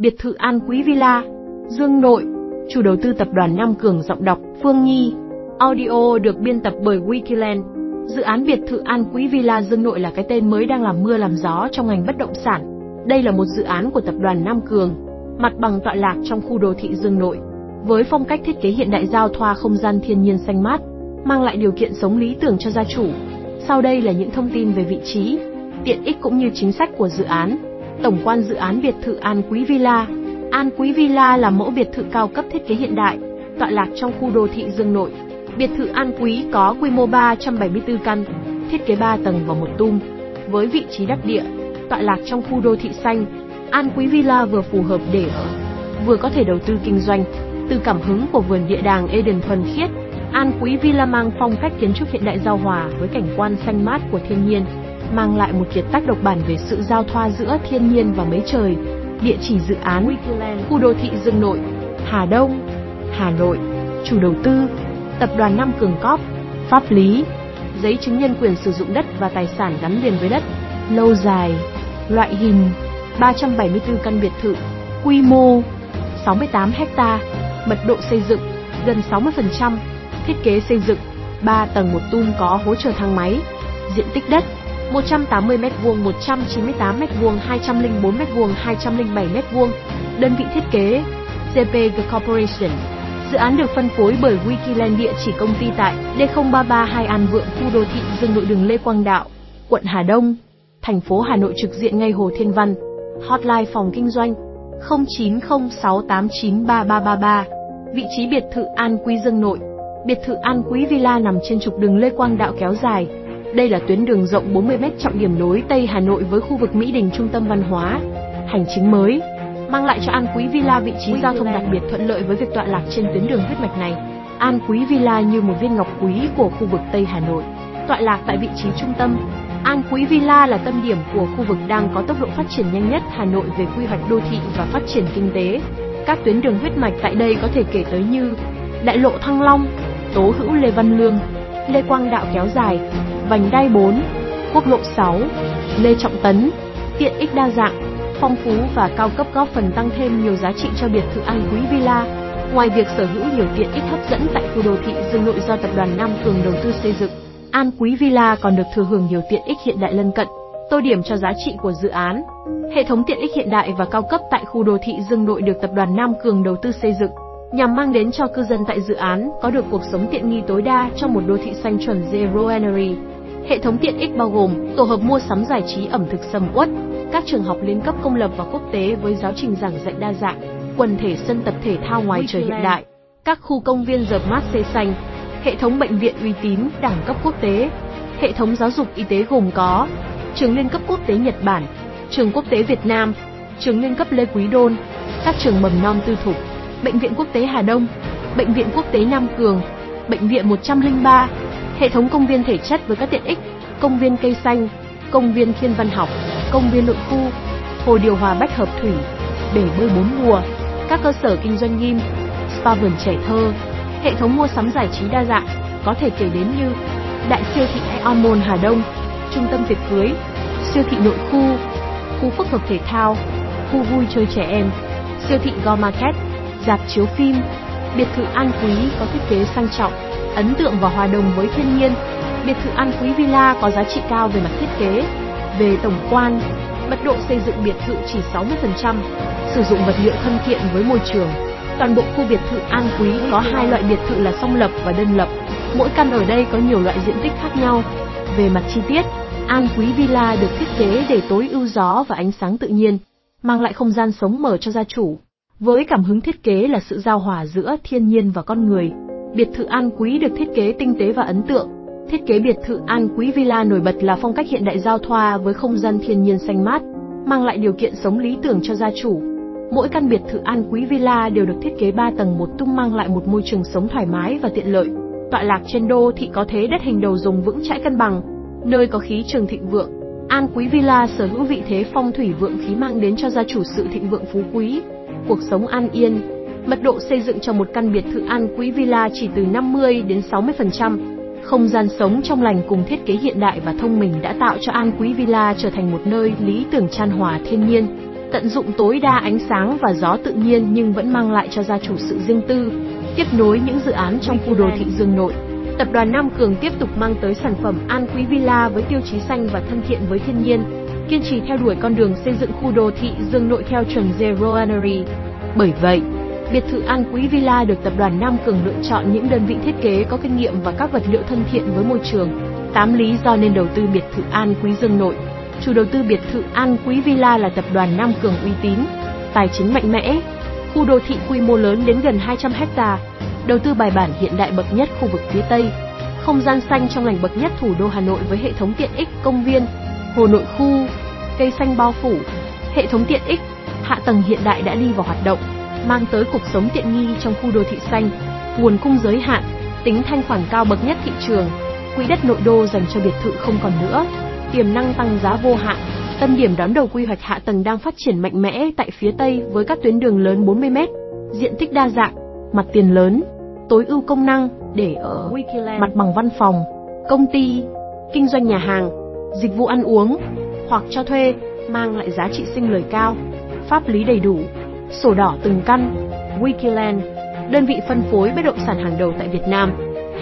biệt thự An Quý Villa, Dương Nội, chủ đầu tư tập đoàn Nam Cường giọng đọc Phương Nhi. Audio được biên tập bởi Wikiland. Dự án biệt thự An Quý Villa Dương Nội là cái tên mới đang làm mưa làm gió trong ngành bất động sản. Đây là một dự án của tập đoàn Nam Cường, mặt bằng tọa lạc trong khu đô thị Dương Nội, với phong cách thiết kế hiện đại giao thoa không gian thiên nhiên xanh mát, mang lại điều kiện sống lý tưởng cho gia chủ. Sau đây là những thông tin về vị trí, tiện ích cũng như chính sách của dự án. Tổng quan dự án biệt thự An Quý Villa. An Quý Villa là mẫu biệt thự cao cấp thiết kế hiện đại, tọa lạc trong khu đô thị Dương Nội. Biệt thự An Quý có quy mô 374 căn, thiết kế 3 tầng và một tum, với vị trí đắc địa, tọa lạc trong khu đô thị xanh. An Quý Villa vừa phù hợp để ở, vừa có thể đầu tư kinh doanh. Từ cảm hứng của vườn địa đàng Eden thuần khiết, An Quý Villa mang phong cách kiến trúc hiện đại giao hòa với cảnh quan xanh mát của thiên nhiên, mang lại một kiệt tác độc bản về sự giao thoa giữa thiên nhiên và mấy trời. Địa chỉ dự án khu đô thị Dương Nội, Hà Đông, Hà Nội. Chủ đầu tư Tập đoàn Nam Cường Cóp. Pháp lý Giấy chứng nhân quyền sử dụng đất và tài sản gắn liền với đất. Lâu dài Loại hình 374 căn biệt thự Quy mô 68 ha, Mật độ xây dựng gần 60% Thiết kế xây dựng 3 tầng một tum có hỗ trợ thang máy Diện tích đất 180m2, 198m2, 204m2, 207m2. Đơn vị thiết kế CPG Corporation. Dự án được phân phối bởi Wikiland địa chỉ công ty tại D0332 An Vượng, khu đô thị Dương Nội đường Lê Quang Đạo, quận Hà Đông, thành phố Hà Nội trực diện ngay Hồ Thiên Văn. Hotline phòng kinh doanh 0906893333. Vị trí biệt thự An Quý Dương Nội. Biệt thự An Quý Villa nằm trên trục đường Lê Quang Đạo kéo dài, đây là tuyến đường rộng 40m trọng điểm nối Tây Hà Nội với khu vực Mỹ Đình trung tâm văn hóa. Hành chính mới, mang lại cho An Quý Villa vị trí giao thông đặc biệt thuận lợi với việc tọa lạc trên tuyến đường huyết mạch này. An Quý Villa như một viên ngọc quý của khu vực Tây Hà Nội, tọa lạc tại vị trí trung tâm. An Quý Villa là tâm điểm của khu vực đang có tốc độ phát triển nhanh nhất Hà Nội về quy hoạch đô thị và phát triển kinh tế. Các tuyến đường huyết mạch tại đây có thể kể tới như Đại lộ Thăng Long, Tố Hữu Lê Văn Lương, Lê Quang Đạo kéo dài, vành đai 4, quốc lộ 6, Lê Trọng Tấn, tiện ích đa dạng, phong phú và cao cấp góp phần tăng thêm nhiều giá trị cho biệt thự An Quý Villa. Ngoài việc sở hữu nhiều tiện ích hấp dẫn tại khu đô thị Dương Nội do tập đoàn Nam Cường đầu tư xây dựng, An Quý Villa còn được thừa hưởng nhiều tiện ích hiện đại lân cận, tô điểm cho giá trị của dự án. Hệ thống tiện ích hiện đại và cao cấp tại khu đô thị Dương Nội được tập đoàn Nam Cường đầu tư xây dựng nhằm mang đến cho cư dân tại dự án có được cuộc sống tiện nghi tối đa trong một đô thị xanh chuẩn Zero Energy. Hệ thống tiện ích bao gồm tổ hợp mua sắm giải trí ẩm thực sầm uất, các trường học liên cấp công lập và quốc tế với giáo trình giảng dạy đa dạng, quần thể sân tập thể thao ngoài trời hiện đại, các khu công viên dợp mát xây xanh, hệ thống bệnh viện uy tín đẳng cấp quốc tế, hệ thống giáo dục y tế gồm có trường liên cấp quốc tế Nhật Bản, trường quốc tế Việt Nam, trường liên cấp Lê Quý Đôn, các trường mầm non tư thục, bệnh viện quốc tế Hà Đông, bệnh viện quốc tế Nam Cường, bệnh viện 103, hệ thống công viên thể chất với các tiện ích, công viên cây xanh, công viên thiên văn học, công viên nội khu, hồ điều hòa bách hợp thủy, bể bơi bốn mùa, các cơ sở kinh doanh gym, spa vườn trẻ thơ, hệ thống mua sắm giải trí đa dạng, có thể kể đến như đại siêu thị Aeon Mall Hà Đông, trung tâm tiệc cưới, siêu thị nội khu, khu phức hợp thể thao, khu vui chơi trẻ em, siêu thị Go Market, dạp chiếu phim, biệt thự An Quý có thiết kế sang trọng, ấn tượng và hòa đồng với thiên nhiên. Biệt thự An Quý Villa có giá trị cao về mặt thiết kế. Về tổng quan, mật độ xây dựng biệt thự chỉ 60%, sử dụng vật liệu thân thiện với môi trường. Toàn bộ khu biệt thự An Quý có hai loại biệt thự là song lập và đơn lập. Mỗi căn ở đây có nhiều loại diện tích khác nhau. Về mặt chi tiết, An Quý Villa được thiết kế để tối ưu gió và ánh sáng tự nhiên, mang lại không gian sống mở cho gia chủ. Với cảm hứng thiết kế là sự giao hòa giữa thiên nhiên và con người, biệt thự An Quý được thiết kế tinh tế và ấn tượng. Thiết kế biệt thự An Quý Villa nổi bật là phong cách hiện đại giao thoa với không gian thiên nhiên xanh mát, mang lại điều kiện sống lý tưởng cho gia chủ. Mỗi căn biệt thự An Quý Villa đều được thiết kế 3 tầng một tung mang lại một môi trường sống thoải mái và tiện lợi. Tọa lạc trên đô thị có thế đất hình đầu rồng vững chãi cân bằng, nơi có khí trường thịnh vượng. An Quý Villa sở hữu vị thế phong thủy vượng khí mang đến cho gia chủ sự thịnh vượng phú quý, cuộc sống an yên. Mật độ xây dựng cho một căn biệt thự An Quý Villa chỉ từ 50 đến 60%. Không gian sống trong lành cùng thiết kế hiện đại và thông minh đã tạo cho An Quý Villa trở thành một nơi lý tưởng chan hòa thiên nhiên, tận dụng tối đa ánh sáng và gió tự nhiên nhưng vẫn mang lại cho gia chủ sự riêng tư, tiếp nối những dự án trong khu đô thị Dương Nội. Tập đoàn Nam Cường tiếp tục mang tới sản phẩm An Quý Villa với tiêu chí xanh và thân thiện với thiên nhiên, kiên trì theo đuổi con đường xây dựng khu đô thị Dương Nội theo chuẩn Zero Energy. Bởi vậy, biệt thự An Quý Villa được tập đoàn Nam Cường lựa chọn những đơn vị thiết kế có kinh nghiệm và các vật liệu thân thiện với môi trường. 8 lý do nên đầu tư biệt thự An Quý Dương Nội. Chủ đầu tư biệt thự An Quý Villa là tập đoàn Nam Cường uy tín, tài chính mạnh mẽ, khu đô thị quy mô lớn đến gần 200 hecta, đầu tư bài bản hiện đại bậc nhất khu vực phía Tây, không gian xanh trong lành bậc nhất thủ đô Hà Nội với hệ thống tiện ích công viên, hồ nội khu, cây xanh bao phủ, hệ thống tiện ích, hạ tầng hiện đại đã đi vào hoạt động, mang tới cuộc sống tiện nghi trong khu đô thị xanh, nguồn cung giới hạn, tính thanh khoản cao bậc nhất thị trường, quỹ đất nội đô dành cho biệt thự không còn nữa, tiềm năng tăng giá vô hạn. Tâm điểm đón đầu quy hoạch hạ tầng đang phát triển mạnh mẽ tại phía Tây với các tuyến đường lớn 40m, diện tích đa dạng, mặt tiền lớn, tối ưu công năng để ở mặt bằng văn phòng, công ty, kinh doanh nhà hàng, dịch vụ ăn uống hoặc cho thuê mang lại giá trị sinh lời cao, pháp lý đầy đủ, sổ đỏ từng căn, Wikiland, đơn vị phân phối bất động sản hàng đầu tại Việt Nam.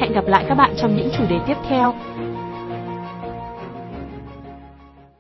Hẹn gặp lại các bạn trong những chủ đề tiếp theo.